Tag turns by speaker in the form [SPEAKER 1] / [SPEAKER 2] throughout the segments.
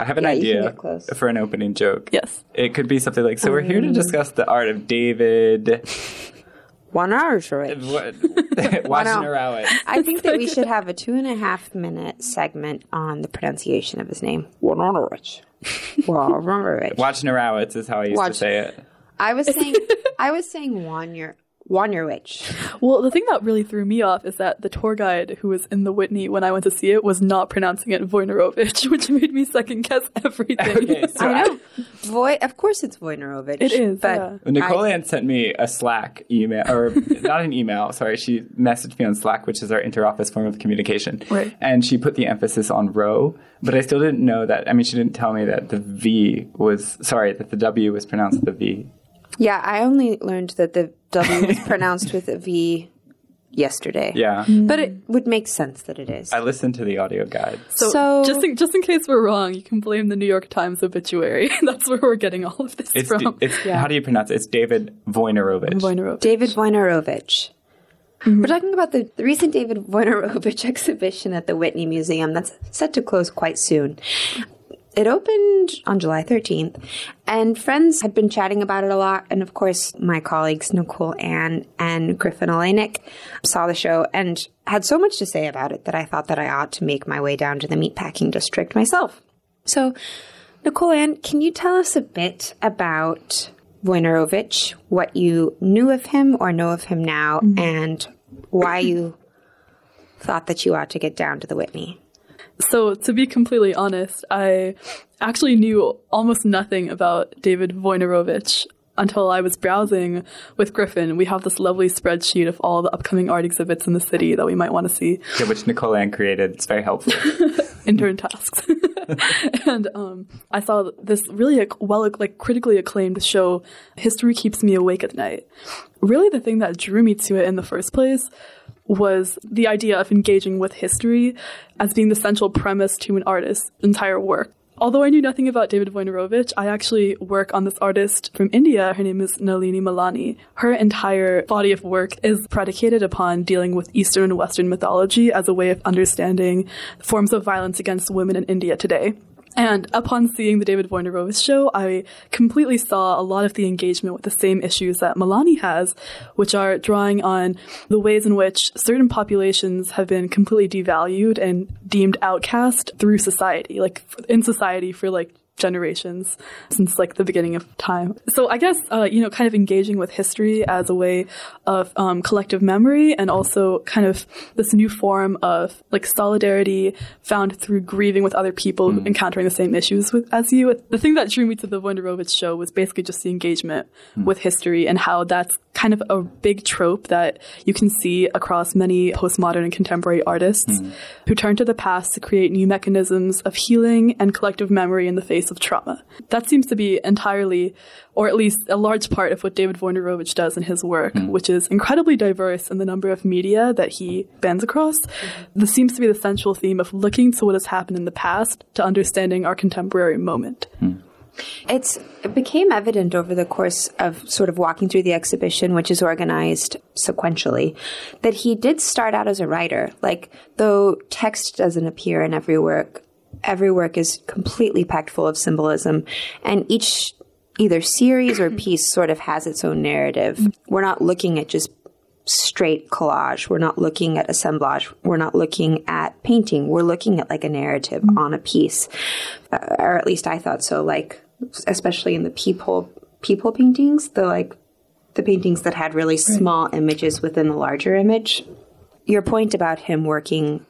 [SPEAKER 1] I have an
[SPEAKER 2] Yeah,
[SPEAKER 1] idea for an opening joke.
[SPEAKER 3] Yes.
[SPEAKER 1] It could be something like, so we're
[SPEAKER 2] Um,
[SPEAKER 1] here to discuss the art of David
[SPEAKER 2] One hour for.
[SPEAKER 1] Wajnarowicz.
[SPEAKER 2] I think that we should have a two and a half minute segment on the pronunciation of his name. Wojnarowicz. Wojnarowicz.
[SPEAKER 1] Wajnarowicz is how I used to say it.
[SPEAKER 2] I was saying, I was saying Wojnar, Wojnarowicz.
[SPEAKER 3] Well, the thing that really threw me off is that the tour guide who was in the Whitney when I went to see it was not pronouncing it Wojnarowicz, which made me second guess everything.
[SPEAKER 1] Okay, so
[SPEAKER 2] I know. Voy, of course it's Wojnarowicz.
[SPEAKER 3] It is,
[SPEAKER 2] But
[SPEAKER 3] yeah.
[SPEAKER 1] Nicole
[SPEAKER 2] I-
[SPEAKER 1] Ann sent me a Slack email, or not an email, sorry. She messaged me on Slack, which is our interoffice form of communication.
[SPEAKER 3] Right.
[SPEAKER 1] And she put the emphasis on row, but I still didn't know that. I mean, she didn't tell me that the V was, sorry, that the W was pronounced the V.
[SPEAKER 2] yeah, I only learned that the W was pronounced with a V yesterday.
[SPEAKER 1] Yeah.
[SPEAKER 2] But it would make sense that it is.
[SPEAKER 1] I listened to the audio guide.
[SPEAKER 3] So,
[SPEAKER 2] So-
[SPEAKER 3] just in, just in case we're wrong, you can blame the New York Times obituary. That's where we're getting all of this
[SPEAKER 1] It's,
[SPEAKER 3] from.
[SPEAKER 1] it's how do you pronounce it? It's David Wojnarowicz.
[SPEAKER 3] Wojnarowicz.
[SPEAKER 2] David Wojnarowicz. Mm-hmm. We're talking about the, the recent David Wojnarowicz exhibition at the Whitney Museum that's set to close quite soon. It opened on July 13th, and friends had been chatting about it a lot. And of course, my colleagues, Nicole Ann and Griffin Oleynick, saw the show and had so much to say about it that I thought that I ought to make my way down to the meatpacking district myself. So, Nicole Ann, can you tell us a bit about Wojnarowicz, what you knew of him or know of him now, mm-hmm. and why you thought that you ought to get down to the Whitney?
[SPEAKER 3] So, to be completely honest, I actually knew almost nothing about David Wojnarowicz until I was browsing with Griffin. We have this lovely spreadsheet of all the upcoming art exhibits in the city that we might want to see.
[SPEAKER 1] Yeah, which Nicole Ann created. It's very helpful.
[SPEAKER 3] intern tasks. and um, I saw this really ac- well, like critically acclaimed show, History Keeps Me Awake at Night. Really, the thing that drew me to it in the first place was the idea of engaging with history as being the central premise to an artist's entire work. Although I knew nothing about David Wojnarowicz, I actually work on this artist from India. Her name is Nalini Malani. Her entire body of work is predicated upon dealing with Eastern and Western mythology as a way of understanding forms of violence against women in India today. And upon seeing the David Wojnarowicz show, I completely saw a lot of the engagement with the same issues that Malani has, which are drawing on the ways in which certain populations have been completely devalued and deemed outcast through society, like in society for like generations since like the beginning of time. So I guess uh, you know, kind of engaging with history as a way of um, collective memory and also kind of this new form of like solidarity found through grieving with other people encountering the same issues with as you. The thing that drew me to the Wojnarowicz show was basically just the engagement with history and how that's kind of a big trope that you can see across many postmodern and contemporary artists hmm. who turn to the past to create new mechanisms of healing and collective memory in the face of trauma. That seems to be entirely, or at least a large part of what David Wojnarowicz does in his work, hmm. which is incredibly diverse in the number of media that he bends across. This seems to be the central theme of looking to what has happened in the past to understanding our contemporary moment. Hmm.
[SPEAKER 2] It's it became evident over the course of sort of walking through the exhibition, which is organized sequentially, that he did start out as a writer. Like though text doesn't appear in every work, every work is completely packed full of symbolism, and each either series or piece sort of has its own narrative. We're not looking at just straight collage. We're not looking at assemblage. We're not looking at painting. We're looking at like a narrative on a piece, uh, or at least I thought so. Like, especially in the people people paintings, the like the paintings that had really small images within the larger image. Your point about him working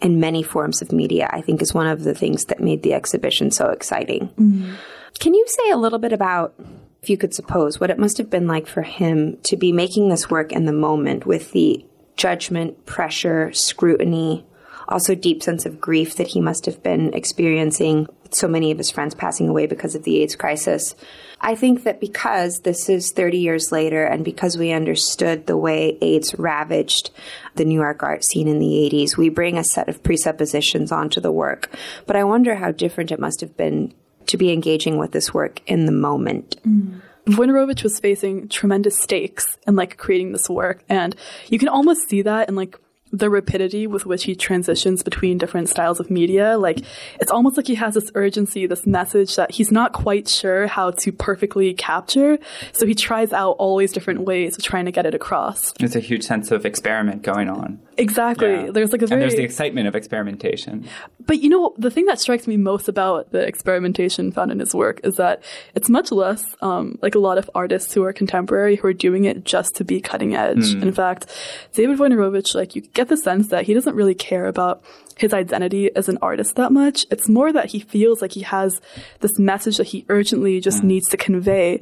[SPEAKER 2] in many forms of media, I think, is one of the things that made the exhibition so exciting. Mm-hmm. Can you say a little bit about, if you could suppose, what it must have been like for him to be making this work in the moment with the judgment, pressure, scrutiny, also deep sense of grief that he must have been experiencing so many of his friends passing away because of the AIDS crisis. I think that because this is 30 years later and because we understood the way AIDS ravaged the New York art scene in the 80s, we bring a set of presuppositions onto the work. But I wonder how different it must have been to be engaging with this work in the moment. Mm.
[SPEAKER 3] Wojnarowicz was facing tremendous stakes in like creating this work, and you can almost see that in like the rapidity with which he transitions between different styles of media. Like, it's almost like he has this urgency, this message that he's not quite sure how to perfectly capture. So he tries out all these different ways of trying to get it across.
[SPEAKER 1] There's a huge sense of experiment going on.
[SPEAKER 3] Exactly.
[SPEAKER 1] Yeah.
[SPEAKER 3] There's like a very.
[SPEAKER 1] And there's the excitement of experimentation.
[SPEAKER 3] But you know, the thing that strikes me most about the experimentation found in his work is that it's much less um, like a lot of artists who are contemporary who are doing it just to be cutting edge. In fact, David Wojnarowicz, like you get the sense that he doesn't really care about his identity as an artist that much. It's more that he feels like he has this message that he urgently just needs to convey.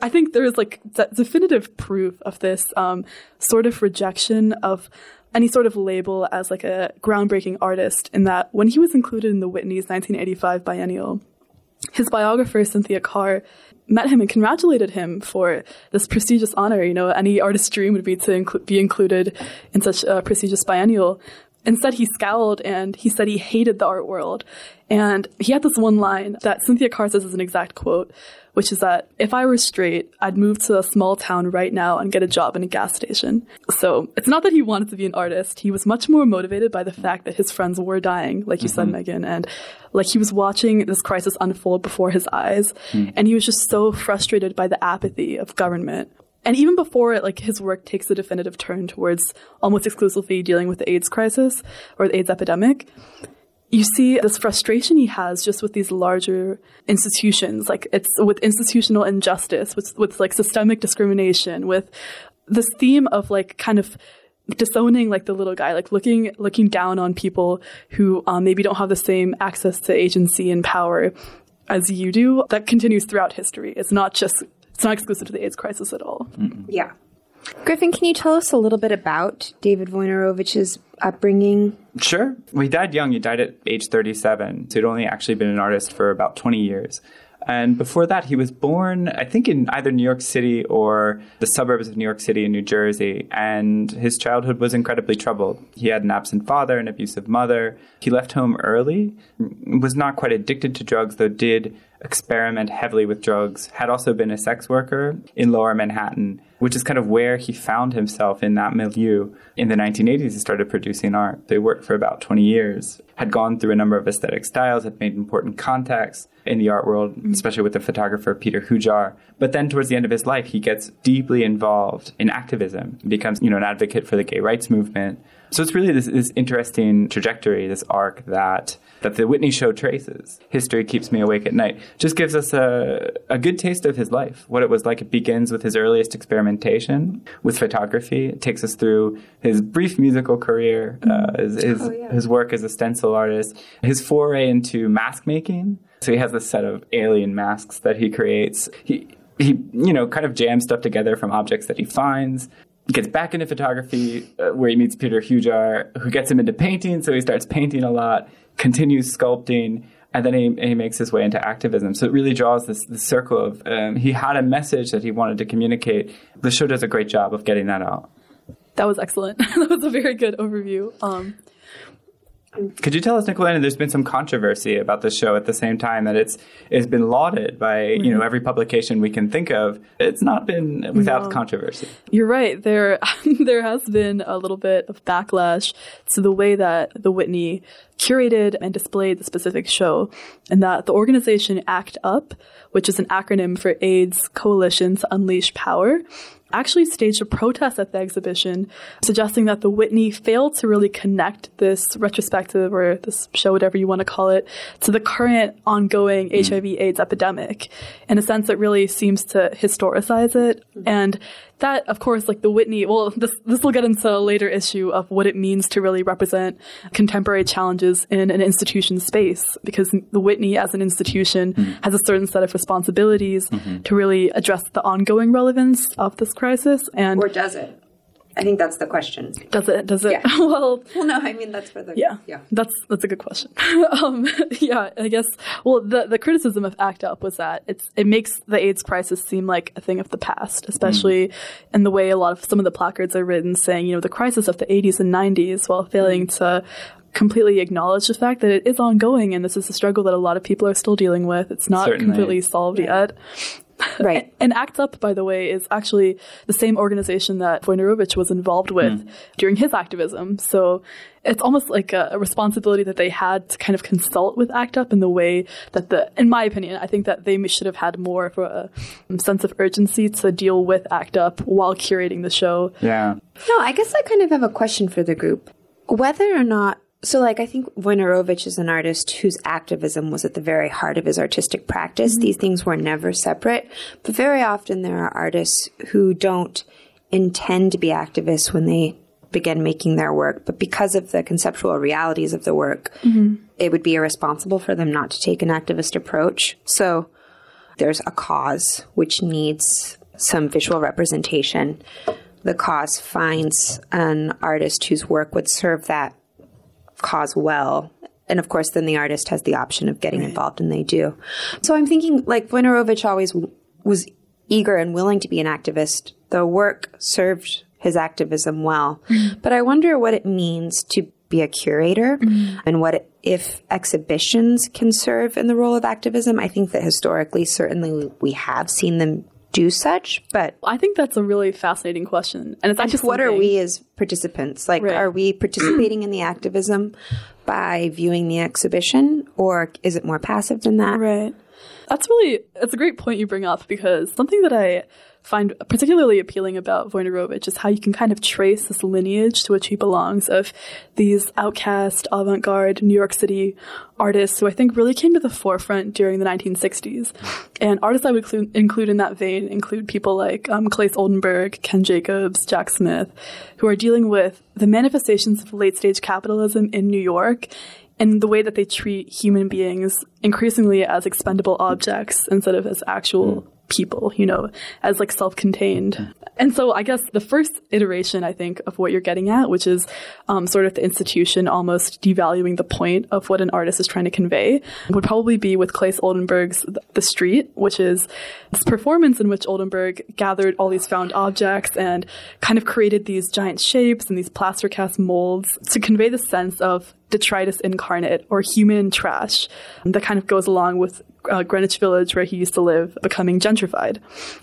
[SPEAKER 3] I think there is like de- definitive proof of this um, sort of rejection of any sort of label as like a groundbreaking artist in that when he was included in the Whitney's 1985 biennial, his biographer, Cynthia Carr, met him and congratulated him for this prestigious honor. You know, any artist's dream would be to be included in such a prestigious biennial. Instead, he scowled and he said he hated the art world. And he had this one line that Cynthia Carr says is an exact quote, which is that if I were straight, I'd move to a small town right now and get a job in a gas station. So it's not that he wanted to be an artist. He was much more motivated by the fact that his friends were dying, like you said, mm-hmm. Meaghan, and like he was watching this crisis unfold before his eyes. Mm. And he was just so frustrated by the apathy of government. And even before it, like his work takes a definitive turn towards almost exclusively dealing with the AIDS crisis or the AIDS epidemic, you see this frustration he has just with these larger institutions. Like it's with institutional injustice, with, with like systemic discrimination, with this theme of like kind of disowning like the little guy, like looking looking down on people who um, maybe don't have the same access to agency and power as you do. That continues throughout history. It's not just it's not exclusive to the AIDS crisis at all.
[SPEAKER 2] Yeah. Griffin, can you tell us a little bit about David Wojnarowicz's upbringing?
[SPEAKER 1] Sure. He died young. He died at age 37. So he'd only actually been an artist for about 20 years. And before that, he was born, I think, in either New York City or the suburbs of New York City in New Jersey. And his childhood was incredibly troubled. He had an absent father, an abusive mother. He left home early, was not quite addicted to drugs, though did experiment heavily with drugs, had also been a sex worker in lower Manhattan, which is kind of where he found himself in that milieu. In the 1980s, he started producing art. They worked for about 20 years, had gone through a number of aesthetic styles, had made important contacts in the art world, mm. especially with the photographer Peter Hujar. But then towards the end of his life, he gets deeply involved in activism, becomes, you know, an advocate for the gay rights movement. So it's really this, this interesting trajectory, this arc that that the Whitney show traces. History keeps me awake at night. Just gives us a, a good taste of his life, what it was like. It begins with his earliest experimentation with photography. It takes us through his brief musical career, uh, his, his,
[SPEAKER 2] Oh, yeah.
[SPEAKER 1] his work as a stencil artist, his foray into mask making. So he has a set of alien masks that he creates. He, he, you know, kind of jams stuff together from objects that he finds gets back into photography uh, where he meets Peter Hujar, who gets him into painting. So he starts painting a lot, continues sculpting, and then he, he makes his way into activism. So it really draws this, this circle of um, he had a message that he wanted to communicate. The show does a great job of getting that out.
[SPEAKER 3] That was excellent. that was a very good overview. Um,
[SPEAKER 1] Could you tell us, Nicole Ann, there's been some controversy about the show at the same time that it's it's been lauded by you know mm-hmm. every publication we can think of. It's not been without
[SPEAKER 3] No.
[SPEAKER 1] controversy.
[SPEAKER 3] You're right. There, there has been a little bit of backlash to the way that the Whitney curated and displayed the specific show, and that the organization ACT UP, which is an acronym for AIDS Coalition to Unleash Power, actually staged a protest at the exhibition, suggesting that the Whitney failed to really connect this retrospective or this show, whatever you want to call it, to the current ongoing mm. HIV/AIDS epidemic. In a sense, it really seems to historicize it, mm. and that, of course, like the Whitney. Well, this this will get into a later issue of what it means to really represent contemporary challenges in an institution space, because the Whitney, as an institution, hmm. has a certain set of responsibilities mm-hmm. to really address the ongoing relevance of this crisis. And
[SPEAKER 2] Or does it? I think that's the question.
[SPEAKER 3] does it? Does it?
[SPEAKER 2] Yeah.
[SPEAKER 3] well,
[SPEAKER 2] Well, no, I mean, that's for the.
[SPEAKER 3] yeah,
[SPEAKER 2] Yeah.
[SPEAKER 3] That's that's a good question. um, yeah, I guess. Well, the the criticism of ACT UP was that it's it makes the AIDS crisis seem like a thing of the past, especially in the way a lot of some of the placards are written, saying you know the crisis of the 80s and 90s, while failing to completely acknowledge the fact that it is ongoing and this is a struggle that a lot of people are still dealing with. It's not
[SPEAKER 1] Certainly.
[SPEAKER 3] completely solved yet.
[SPEAKER 2] Right.
[SPEAKER 3] And ACT UP, by the way, is actually the same organization that Wojnarowicz was involved with mm. during his activism. So it's almost like a, a, responsibility that they had to kind of consult with ACT UP in the way that the, in my opinion, I think that they should have had more of a, a sense of urgency to deal with ACT UP while curating the show.
[SPEAKER 1] Yeah.
[SPEAKER 2] No, I guess I kind of have a question for the group. Whether or not so, like, I think Wojnarowicz is an artist whose activism was at the very heart of his artistic practice. Mm-hmm. These things were never separate, but very often there are artists who don't intend to be activists when they begin making their work, but because of the conceptual realities of the work, mm-hmm. it would be irresponsible for them not to take an activist approach. So, there's a cause which needs some visual representation. The cause finds an artist whose work would serve that cause well. And of course, then the artist has the option of getting right. involved, and they do. So I'm thinking, like, Wojnarowicz always w- was eager and willing to be an activist. The work served his activism well. Mm-hmm. But I wonder what it means to be a curator mm-hmm. and what it, if exhibitions can serve in the role of activism. I think that historically, certainly we have seen them do such, but
[SPEAKER 3] I think that's a really fascinating question. And it's actually
[SPEAKER 2] what are we as participants? Like, right. are we participating in the activism by viewing the exhibition, or is it more passive than that?
[SPEAKER 3] Right. That's really it's a great point you bring up because something that I find particularly appealing about Wojnarowicz is how you can kind of trace this lineage to which he belongs of these outcast, avant-garde New York City artists who I think really came to the forefront during the 1960s. And artists I would include, include in that vein include people like um, Claes Oldenburg, Ken Jacobs, Jack Smith, who are dealing with the manifestations of late-stage capitalism in New York and the way that they treat human beings increasingly as expendable objects instead of as actual mm people, you know, as like self-contained. And so I guess the first iteration, I think, of what you're getting at, which is um, sort of the institution almost devaluing the point of what an artist is trying to convey, would probably be with Claes Oldenburg's The Street, which is this performance in which Oldenburg gathered all these found objects and kind of created these giant shapes and these plaster cast molds to convey the sense of detritus incarnate or human trash that kind of goes along with uh, Greenwich Village, where he used to live, becoming gentrified.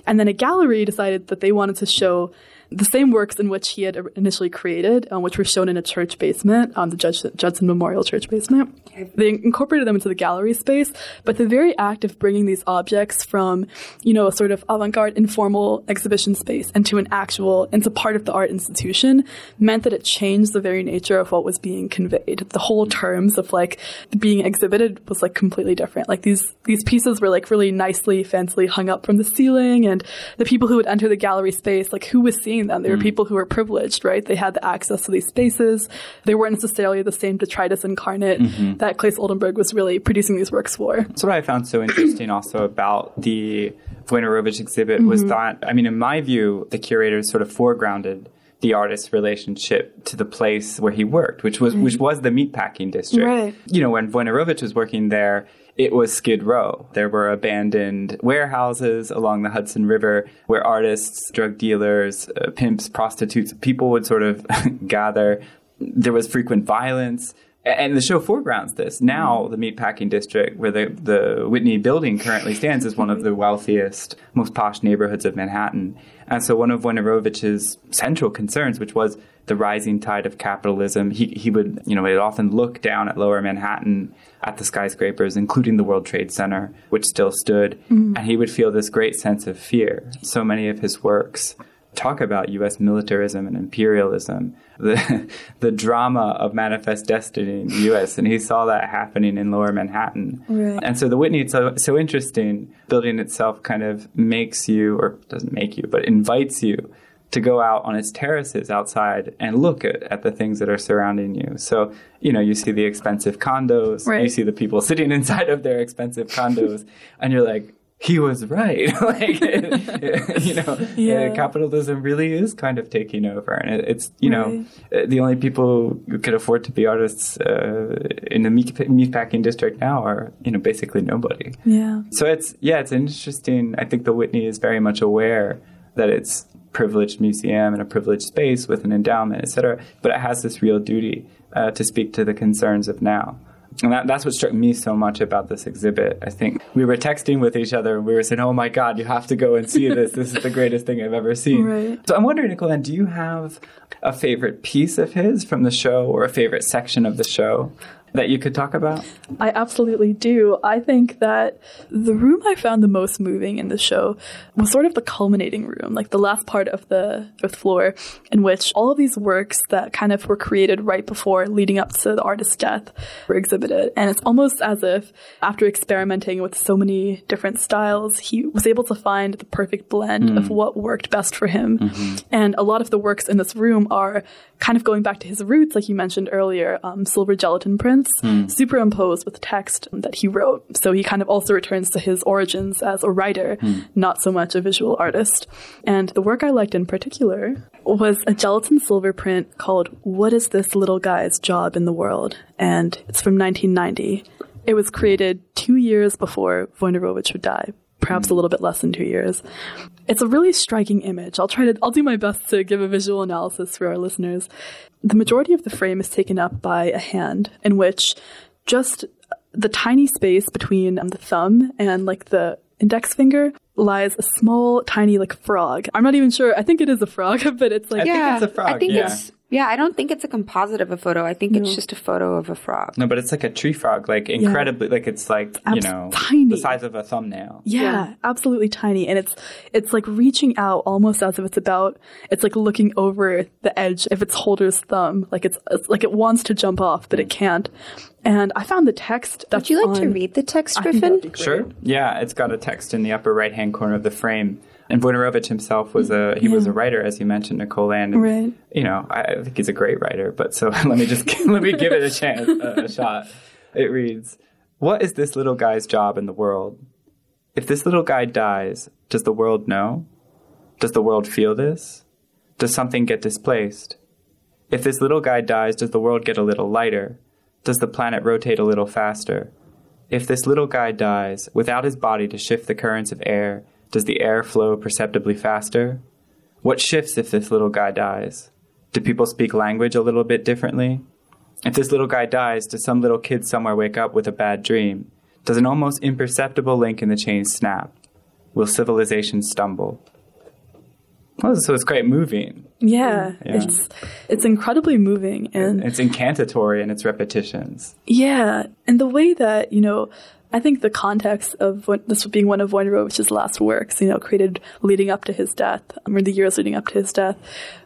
[SPEAKER 3] And then a gallery decided that they wanted to show the same works in which he had initially created, um, which were shown in a church basement, um, the Judge, Judson Memorial Church basement. They incorporated them into the gallery space, but the very act of bringing these objects from, you know, a sort of avant-garde informal exhibition space into an actual, into part of the art institution meant that it changed the very nature of what was being conveyed. The whole terms of like being exhibited was like completely different. Like these, these pieces were like really nicely, fancily hung up from the ceiling and the people who would enter the gallery space, like who was seeing seeing them. They were mm. people who were privileged, right? They had the access to these spaces. They weren't necessarily the same detritus incarnate mm-hmm. that Claes Oldenburg was really producing these works for.
[SPEAKER 1] That's what I found so interesting also about the Wojnarowicz exhibit mm-hmm. was that, I mean, in my view, the curators sort of foregrounded the artist's relationship to the place where he worked, which was right. which was the meatpacking district.
[SPEAKER 3] Right.
[SPEAKER 1] You know, when Wojnarowicz was working there, it was Skid Row. There were abandoned warehouses along the Hudson River where artists, drug dealers, uh, pimps, prostitutes, people would sort of gather. There was frequent violence. And the show foregrounds this. Now, the meatpacking district, where the, the Whitney building currently stands, is one of the wealthiest, most posh neighborhoods of Manhattan. And so, one of Wojnarowicz's central concerns, which was the rising tide of capitalism, he, he would, you know, would often look down at lower Manhattan at the skyscrapers, including the World Trade Center, which still stood, mm. and he would feel this great sense of fear. So many of his works talk about U.S. militarism and imperialism, the the drama of manifest destiny in the U.S. And he saw that happening in Lower Manhattan.
[SPEAKER 3] Right.
[SPEAKER 1] And so the Whitney, it's so, so interesting. Building itself kind of makes you, or doesn't make you, but invites you to go out on its terraces outside and look at, at the things that are surrounding you. So, you know, you see the expensive condos, right. you see the people sitting inside of their expensive condos, and you're like, he was right. like, you know, yeah. capitalism really is kind of taking over. And it, it's, you right. know, the only people who could afford to be artists uh, in the meat, meatpacking district now are, you know, basically nobody.
[SPEAKER 3] Yeah.
[SPEAKER 1] So it's, yeah, it's interesting. I think the Whitney is very much aware that it's privileged museum and a privileged space with an endowment, et cetera, but it has this real duty uh, to speak to the concerns of now And that, that's what struck me so much about this exhibit. I think we were texting with each other and we were saying, oh my God, you have to go and see this. This is the greatest thing I've ever seen.
[SPEAKER 3] Right.
[SPEAKER 1] So I'm wondering, Nicole, do you have a favorite piece of his from the show or a favorite section of the show? That you could talk about?
[SPEAKER 3] I absolutely do. I think that the room I found the most moving in the show was sort of the culminating room, like the last part of the fifth floor, in which all of these works that kind of were created right before leading up to the artist's death were exhibited. And it's almost as if after experimenting with so many different styles, he was able to find the perfect blend mm. of what worked best for him. Mm-hmm. And a lot of the works in this room are kind of going back to his roots, like you mentioned earlier, um, silver gelatin prints, mm. superimposed with text that he wrote. So he kind of also returns to his origins as a writer, mm. not so much a visual artist. And the work I liked in particular was a gelatin silver print called What is This Little Guy's Job in the World? And it's from 1990. It was created two years before Wojnarowicz would die, perhaps a little bit less than two years. It's a really striking image. I'll try to, I'll do my best to give a visual analysis for our listeners. The majority of the frame is taken up by a hand in which just the tiny space between um, the thumb and like the index finger lies a small, tiny like frog. I'm not even sure. I think it is a frog, but it's like
[SPEAKER 1] I
[SPEAKER 2] yeah,
[SPEAKER 1] think it's a frog.
[SPEAKER 2] I think
[SPEAKER 1] yeah.
[SPEAKER 2] it's yeah, I don't think it's a composite of a photo. I think no. it's just a photo of a frog.
[SPEAKER 1] No, but it's like a tree frog, like incredibly, yeah. like it's like Abs- you know,
[SPEAKER 3] tiny.
[SPEAKER 1] the size of a thumbnail.
[SPEAKER 3] Yeah, yeah, absolutely tiny, and it's it's like reaching out almost as if it's about. It's like looking over the edge of its holder's thumb, like it's, it's like it wants to jump off, but mm. it can't. And I found the text.
[SPEAKER 2] Would you like
[SPEAKER 3] on,
[SPEAKER 2] to read the text, Griffin?
[SPEAKER 1] Sure. Yeah, it's got a text in the upper right hand corner of the frame. And Wojnarowicz himself was a he yeah. was a mm-hmm. writer, as you mentioned, Nicole. And,
[SPEAKER 3] right.
[SPEAKER 1] You know, I think he's a great writer. But so let me just let me give it a chance, a, a shot. It reads, "What is this little guy's job in the world? If this little guy dies, does the world know? Does the world feel this? Does something get displaced? If this little guy dies, does the world get a little lighter? Does the planet rotate a little faster? If this little guy dies without his body to shift the currents of air, does the air flow perceptibly faster? What shifts if this little guy dies? Do people speak language a little bit differently? If this little guy dies, does some little kid somewhere wake up with a bad dream? Does an almost imperceptible link in the chain snap? Will civilization stumble? Oh, so it's quite moving.
[SPEAKER 3] Yeah, yeah, it's it's incredibly moving and
[SPEAKER 1] it's incantatory in its repetitions.
[SPEAKER 3] Yeah, and the way that you know I think the context of this being one of Wojnarowicz's last works, you know, created leading up to his death, or the years leading up to his death,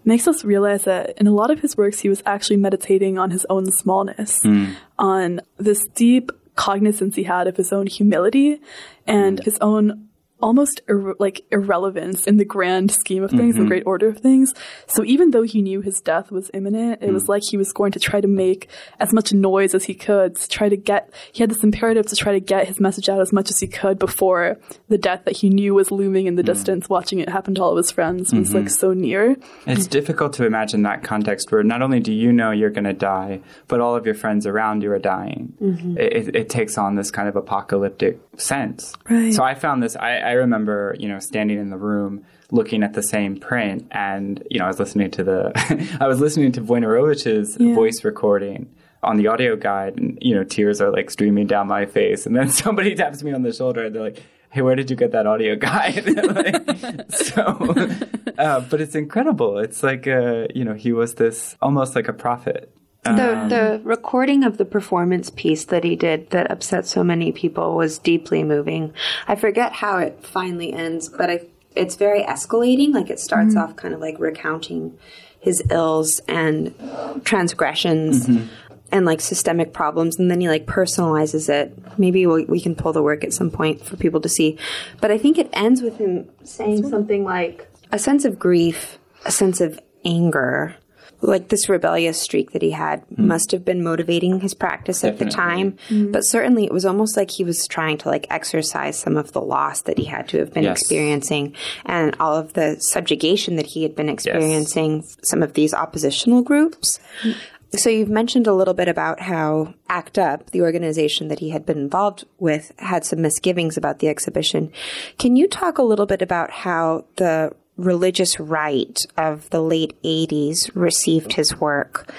[SPEAKER 3] makes us realize that in a lot of his works, he was actually meditating on his own smallness, mm. on this deep cognizance he had of his own humility and mm. his own almost ir- like irrelevance in the grand scheme of things, mm-hmm. the great order of things. So even though he knew his death was imminent, it mm. was like he was going to try to make as much noise as he could to try to get, he had this imperative to try to get his message out as much as he could before the death that he knew was looming in the mm. distance, watching it happen to all of his friends was mm-hmm. like so near.
[SPEAKER 1] It's difficult to imagine that context where not only do you know you're going to die, but all of your friends around you are dying. Mm-hmm. It, it, takes on this kind of apocalyptic sense.
[SPEAKER 3] Right.
[SPEAKER 1] So I found this, I, I remember, you know, standing in the room looking at the same print and, you know, I was listening to the, I was listening to Wojnarowicz's yeah. voice recording on the audio guide and, you know, tears are like streaming down my face. And then somebody taps me on the shoulder and they're like, hey, where did you get that audio guide? like, so, uh, but it's incredible. It's like, uh, you know, he was this almost like a prophet
[SPEAKER 2] the um, the recording of the performance piece that he did that upset so many people was deeply moving. I forget how it finally ends, but I, it's very escalating. Like it starts mm-hmm. off kind of like recounting his ills and transgressions. Mm-hmm. And like systemic problems, and then he like personalizes it. Maybe we, we can pull the work at some point for people to see. But I think it ends with him saying something like a sense of grief, a sense of anger, like this rebellious streak that he had mm. must have been motivating his practice Definitely. at the time. Mm. But certainly it was almost like he was trying to like exercise some of the loss that he had to have been yes. experiencing and all of the subjugation that he had been experiencing, yes. some of these oppositional groups. Mm. So you've mentioned a little bit about how ACT UP, the organization that he had been involved with, had some misgivings about the exhibition. Can you talk a little bit about how the religious right of the late 80s received his work.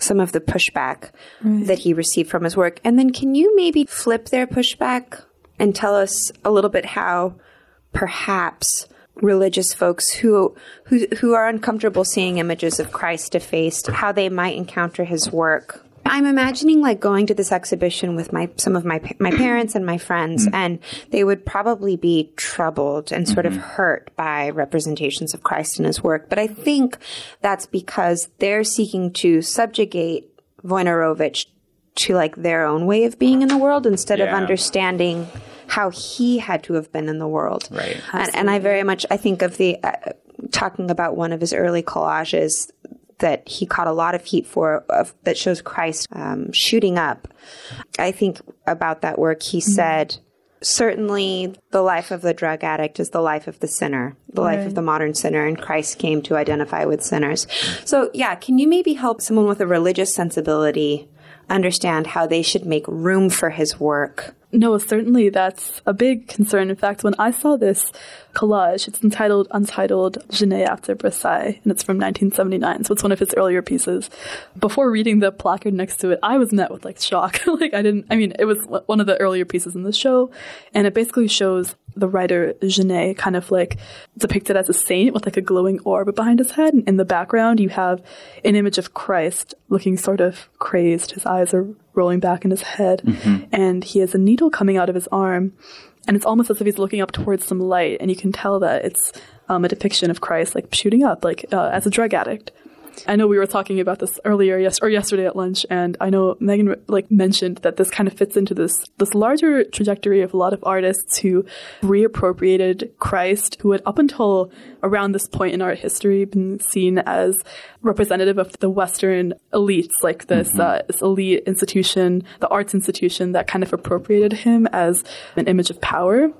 [SPEAKER 2] some of the pushback that he received from his work. And then can you maybe flip their pushback and tell us a little bit how perhaps religious folks who who who are uncomfortable seeing images of Christ defaced, how they might encounter his work. I'm imagining like going to this exhibition with my some of my my parents and my friends, and they would probably be troubled and sort of hurt by representations of Christ in his work. But I think that's because they're seeking to subjugate Wojnarowicz to like their own way of being in the world instead of understanding how he had to have been in the world.
[SPEAKER 1] Right.
[SPEAKER 2] And, and I very much I think of the uh, talking about one of his early collages that he caught a lot of heat for of, that shows Christ um, shooting up. I think about that work. He said. Certainly, the life of the drug addict is the life of the sinner, the life of the modern sinner, and Christ came to identify with sinners. So, yeah, can you maybe help someone with a religious sensibility understand how they should make room for his work?
[SPEAKER 3] No, certainly that's a big concern. In fact, when I saw this collage, it's entitled Untitled Genet after Versailles, and it's from 1979, so it's one of his earlier pieces. Before reading the placard next to it, I was met with like shock. like I didn't, I mean, it was one of the earlier pieces in the show, and it basically shows the writer Genet kind of like depicted as a saint with like a glowing orb behind his head. And in the background, you have an image of Christ looking sort of crazed. His eyes are rolling back in his head, and he has a needle coming out of his arm. And it's almost as if he's looking up towards some light, and you can tell that it's um, a depiction of Christ like shooting up, like uh, as a drug addict. I know we were talking about this earlier, yes, or yesterday at lunch, and I know Meaghan like mentioned that this kind of fits into this this larger trajectory of a lot of artists who reappropriated Christ, who had up until around this point in art history been seen as representative of the Western elites, like this, uh, this elite institution, the arts institution that kind of appropriated him as an image of power.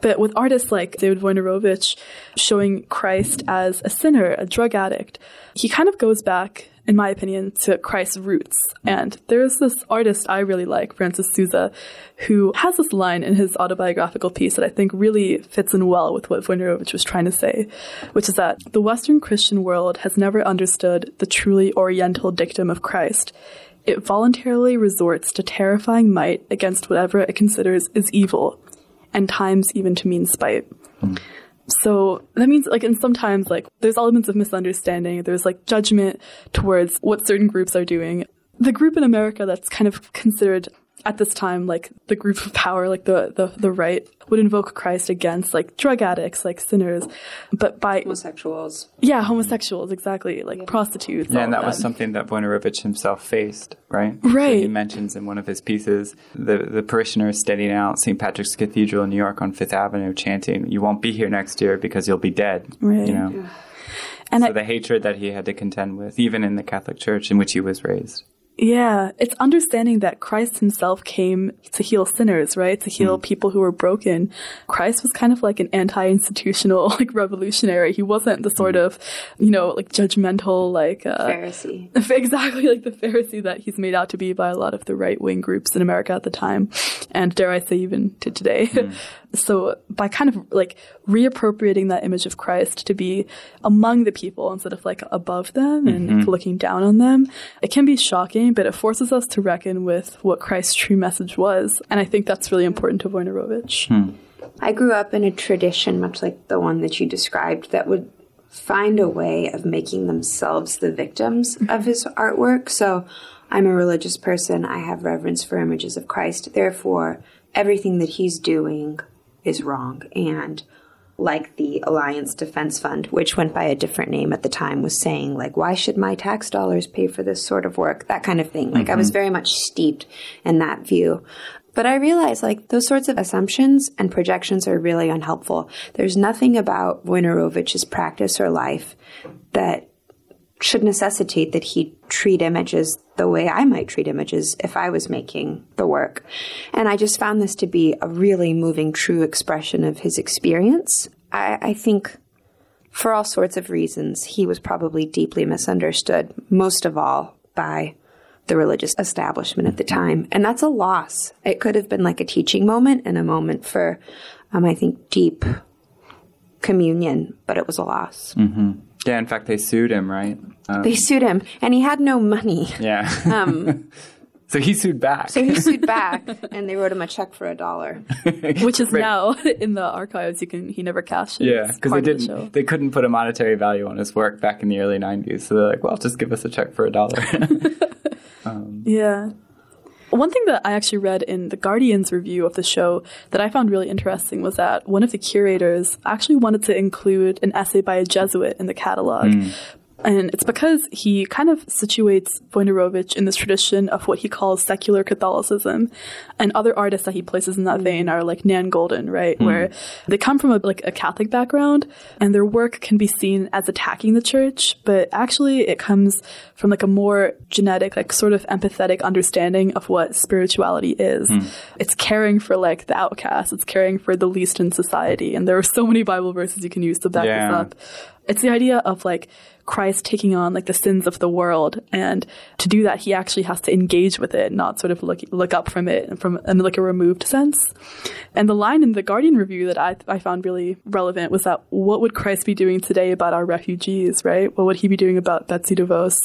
[SPEAKER 3] But with artists like David Wojnarowicz showing Christ as a sinner, a drug addict, he kind of goes back, in my opinion, to Christ's roots. And there's this artist I really like, Francis Souza, who has this line in his autobiographical piece that I think really fits in well with what Wojnarowicz was trying to say, which is that the Western Christian world has never understood the truly oriental dictum of Christ. It voluntarily resorts to terrifying might against whatever it considers is evil, and times even to mean spite. Hmm. So that means like, and sometimes like there's elements of misunderstanding. There's like judgment towards what certain groups are doing. The group in America that's kind of considered at this time like the group of power, like the, the, the right would invoke Christ against like drug addicts, like sinners. But by,
[SPEAKER 2] Homosexuals.
[SPEAKER 3] yeah, homosexuals, exactly, like prostitutes.
[SPEAKER 1] Yeah, and that
[SPEAKER 3] of
[SPEAKER 1] was something that Wojnarowicz himself faced, right?
[SPEAKER 3] Right.
[SPEAKER 1] So he mentions in one of his pieces the, the parishioners standing out St. Patrick's Cathedral in New York on Fifth Avenue chanting, You won't be here next year because you'll be dead.
[SPEAKER 3] Right.
[SPEAKER 1] You know?
[SPEAKER 3] And
[SPEAKER 1] so
[SPEAKER 3] I-
[SPEAKER 1] the hatred that he had to contend with, even in the Catholic Church in which he was raised.
[SPEAKER 3] Yeah, it's understanding that Christ himself came to heal sinners, right? To heal hmm. people who were broken. Christ was kind of like an anti-institutional, like revolutionary. He wasn't the sort hmm. of, you know, like judgmental, like, uh,
[SPEAKER 2] Pharisee.
[SPEAKER 3] exactly like the Pharisee that he's made out to be by a lot of the right wing groups in America at the time, and dare I say even to today. Hmm. so by kind of like reappropriating that image of Christ to be among the people instead of like above them and mm-hmm. looking down on them, it can be shocking, but it forces us to reckon with what Christ's true message was, and I think that's really important to Wojnarowicz. Hmm.
[SPEAKER 2] I grew up in a tradition, much like the one that you described, that would find a way of making themselves the victims of his artwork. So I'm a religious person. I have reverence for images of Christ. Therefore, everything that he's doing is wrong. And like the Alliance Defense Fund, which went by a different name at the time, was saying, like, why should my tax dollars pay for this sort of work? That kind of thing. Like, I was mm-hmm. very much steeped in that view. But I realized, like, those sorts of assumptions and projections are really unhelpful. There's nothing about Wojnarowicz's practice or life that should necessitate that he treat images the way I might treat images if I was making the work. And I just found this to be a really moving, true expression of his experience. I, I think for all sorts of reasons, he was probably deeply misunderstood, most of all by the religious establishment at the time. And that's a loss. It could have been like a teaching moment and a moment for, um, I think, deep communion, but it was a loss.
[SPEAKER 1] Yeah, in fact, they sued him, right? Um,
[SPEAKER 2] They sued him, and he had no money.
[SPEAKER 1] yeah.
[SPEAKER 2] Um,
[SPEAKER 1] so he sued back.
[SPEAKER 2] so he sued back, and they wrote him a check for a dollar.
[SPEAKER 3] which is now in the archives. You can he never cashed it.
[SPEAKER 1] yeah, because they
[SPEAKER 3] part of the
[SPEAKER 1] didn't. They couldn't put a monetary value on his work back in the early '90s. So they're like, "Well, just give us a check for a dollar."
[SPEAKER 3] Yeah. One thing that I actually read in the Guardian's review of the show that I found really interesting was that one of the curators actually wanted to include an essay by a Jesuit in the catalog. And it's because he kind of situates Wojnarowicz in this tradition of what he calls secular Catholicism. And other artists that he places in that mm. vein are like Nan Goldin, right? Mm. Where they come from a, like a Catholic background and their work can be seen as attacking the church, but actually it comes from like a more genetic, like sort of empathetic understanding of what spirituality is. Mm. It's caring for like the outcast. It's caring for the least in society. And there are so many Bible verses you can use to back
[SPEAKER 1] Yeah.
[SPEAKER 3] this up. It's the idea of like Christ taking on like the sins of the world, and to do that, he actually has to engage with it, not sort of look look up from it from in like a removed sense. And the line in the Guardian review that I I found really relevant was that what would Christ be doing today about our refugees, right? What would he be doing about Betsy DeVos?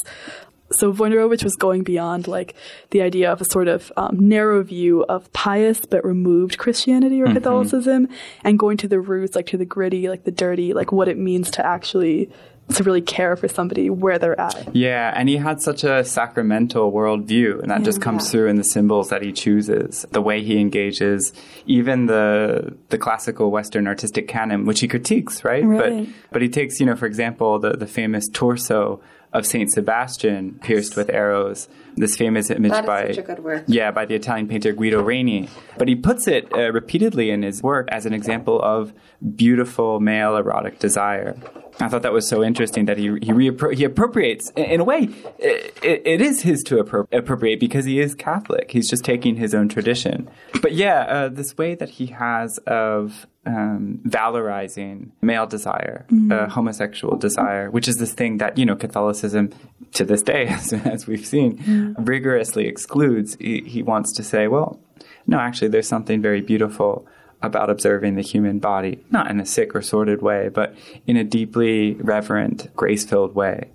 [SPEAKER 3] So Wojnarowicz was going beyond like the idea of a sort of um, narrow view of pious but removed Christianity or Catholicism, and going to the roots, like to the gritty, like the dirty, like what it means to actually to really care for somebody where they're at.
[SPEAKER 1] Yeah, and he had such a sacramental worldview, and that just comes through in the symbols that he chooses, the way he engages, even the the classical Western artistic canon, which he critiques, right?
[SPEAKER 3] Right.
[SPEAKER 1] But but he takes, you know, for example, the the famous torso of Saint Sebastian pierced with arrows. This famous image
[SPEAKER 2] That is
[SPEAKER 1] by
[SPEAKER 2] such a good work.
[SPEAKER 1] yeah, by the Italian painter Guido Reni. But he puts it uh, repeatedly in his work as an example of beautiful male erotic desire. I thought that was so interesting that he he, reappro- he appropriates in, a way. It, it, is his to appro- appropriate because he is Catholic. He's just taking his own tradition. But yeah, uh, this way that he has of um, valorizing male desire, uh, homosexual desire, which is this thing that you know Catholicism to this day, as, as we've seen, rigorously excludes. He, he wants to say, well, no, actually, there's something very beautiful about observing the human body, not in a sick or sordid way, but in a deeply reverent, grace-filled way.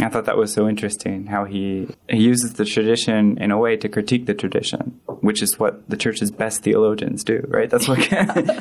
[SPEAKER 1] I thought that was so interesting how he, he uses the tradition in a way to critique the tradition, which is what the church's best theologians do, right? That's what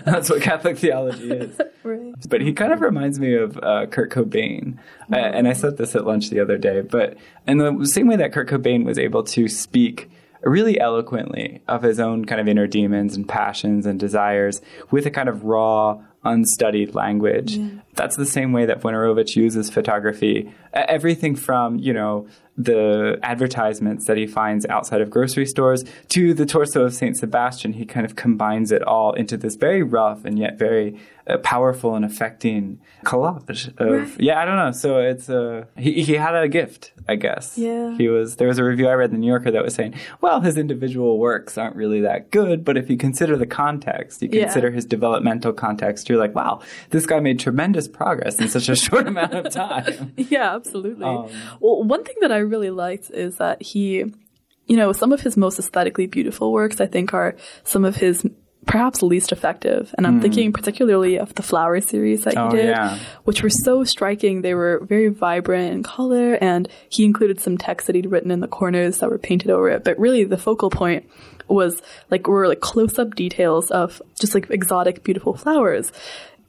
[SPEAKER 1] that's what Catholic theology is.
[SPEAKER 3] Right.
[SPEAKER 1] But he kind of reminds me of uh, Kurt Cobain. Uh, and I said this at lunch the other day. But in the same way that Kurt Cobain was able to speak really eloquently of his own kind of inner demons and passions and desires with a kind of raw, unstudied language. That's the same way that Wojnarowicz uses photography. Everything from, you know, the advertisements that he finds outside of grocery stores to the torso of Saint Sebastian, he kind of combines it all into this very rough and yet very uh, powerful and affecting collage of yeah I don't know so it's uh he, he had a gift I guess
[SPEAKER 3] Yeah.
[SPEAKER 1] he was there was a review I read in the New Yorker that was saying well his individual works aren't really that good but if you consider the context you
[SPEAKER 3] Yeah.
[SPEAKER 1] consider his developmental context you're like wow this guy made tremendous progress in such a short amount of time
[SPEAKER 3] Yeah, absolutely.
[SPEAKER 1] Um,
[SPEAKER 3] well, one thing that I really liked is that he, you know, some of his most aesthetically beautiful works, I think, are some of his perhaps least effective. And I'm thinking particularly of the flower series that he.
[SPEAKER 1] Oh,
[SPEAKER 3] did,
[SPEAKER 1] yeah.
[SPEAKER 3] which were so striking. They were very vibrant in color, and he included some text that he'd written in the corners that were painted over it. But really, the focal point was like were like close up details of just like exotic, beautiful flowers.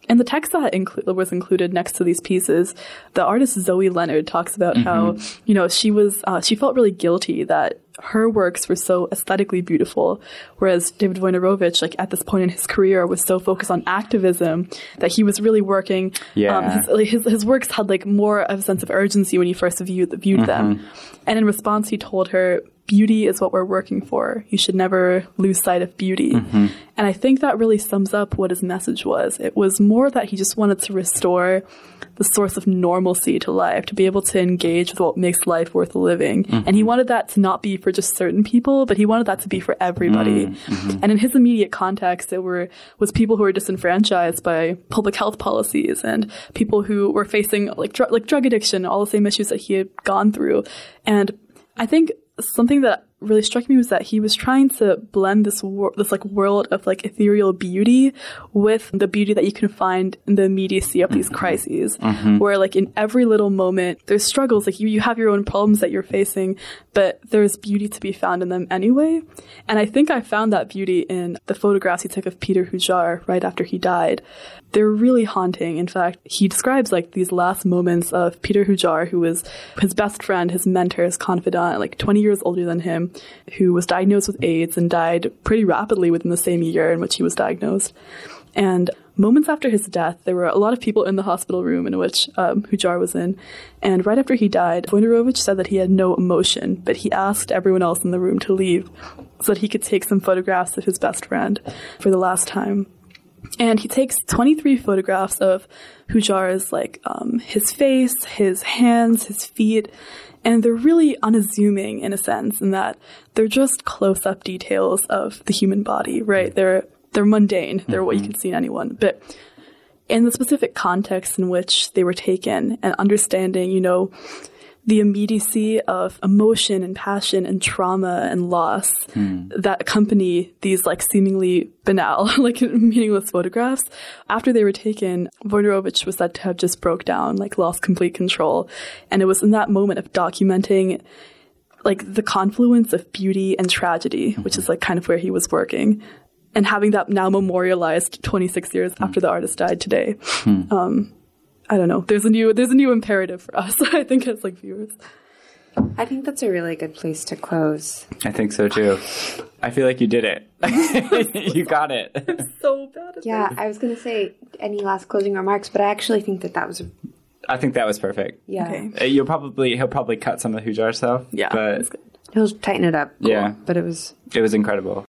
[SPEAKER 3] And the text that inclu- was included next to these pieces, the artist Zoe Leonard talks about how, you know, she was, uh, she felt really guilty that her works were so aesthetically beautiful, whereas David Wojnarowicz, like at this point in his career, was so focused on activism that he was really working.
[SPEAKER 1] Yeah.
[SPEAKER 3] Um, his, like, his, his works had like more of a sense of urgency when you first viewed, viewed them. And in response, he told her, beauty is what we're working for. You should never lose sight of beauty. Mm-hmm. And I think that really sums up what his message was. It was more that he just wanted to restore the source of normalcy to life, to be able to engage with what makes life worth living. And he mm-hmm. wanted that to not be for just certain people, but he wanted that to be for everybody. Mm-hmm. And in his immediate context, it were was people who were disenfranchised by public health policies and people who were facing like dr- like drug addiction, all the same issues that he had gone through. And I think something that really struck me was that he was trying to blend this wor- this like world of like ethereal beauty with the beauty that you can find in the immediacy of these mm-hmm. crises, mm-hmm. where like in every little moment there's struggles. Like you, you have your own problems that you're facing, but there's beauty to be found in them anyway. And I think I found that beauty in the photographs he took of Peter Hujar right after he died. They're really haunting. In fact, he describes like these last moments of Peter Hujar, who was his best friend, his mentor, his confidant, like 20 years older than him, who was diagnosed with AIDS and died pretty rapidly within the same year in which he was diagnosed. And moments after his death, there were a lot of people in the hospital room in which um, Hujar was in. And right after he died, Wojnarowicz said that he had no emotion, but he asked everyone else in the room to leave so that he could take some photographs of his best friend for the last time. And he takes 23 photographs of Hujar's, like, um, his face, his hands, his feet, and they're really unassuming in a sense in that they're just close-up details of the human body, right? They're, they're mundane. They're what you mm-hmm. can see in anyone. But in the specific context in which they were taken and understanding, you know, the immediacy of emotion and passion and trauma and loss hmm. that accompany these like seemingly banal, like meaningless photographs. After they were taken, Wojnarowicz was said to have just broke down, like lost complete control. And it was in that moment of documenting like the confluence of beauty and tragedy, which mm-hmm. is like kind of where he was working. And having that now memorialized 26 years hmm. after the artist died today. Hmm. Um, I don't know. There's a new there's a new imperative for us. I think as like viewers.
[SPEAKER 2] I think that's a really good place to close.
[SPEAKER 1] I think so too. I feel like you did it. you got it.
[SPEAKER 3] So bad. At
[SPEAKER 2] Yeah, I was going to say any last closing remarks, but I actually think that that was,
[SPEAKER 1] I think that was perfect.
[SPEAKER 2] yeah.
[SPEAKER 3] Okay.
[SPEAKER 1] Uh, You'll probably he'll probably cut some of the Hujar stuff.
[SPEAKER 3] Yeah.
[SPEAKER 1] but.
[SPEAKER 2] He'll tighten it up. Cool.
[SPEAKER 1] Yeah.
[SPEAKER 2] But it was
[SPEAKER 1] it was incredible.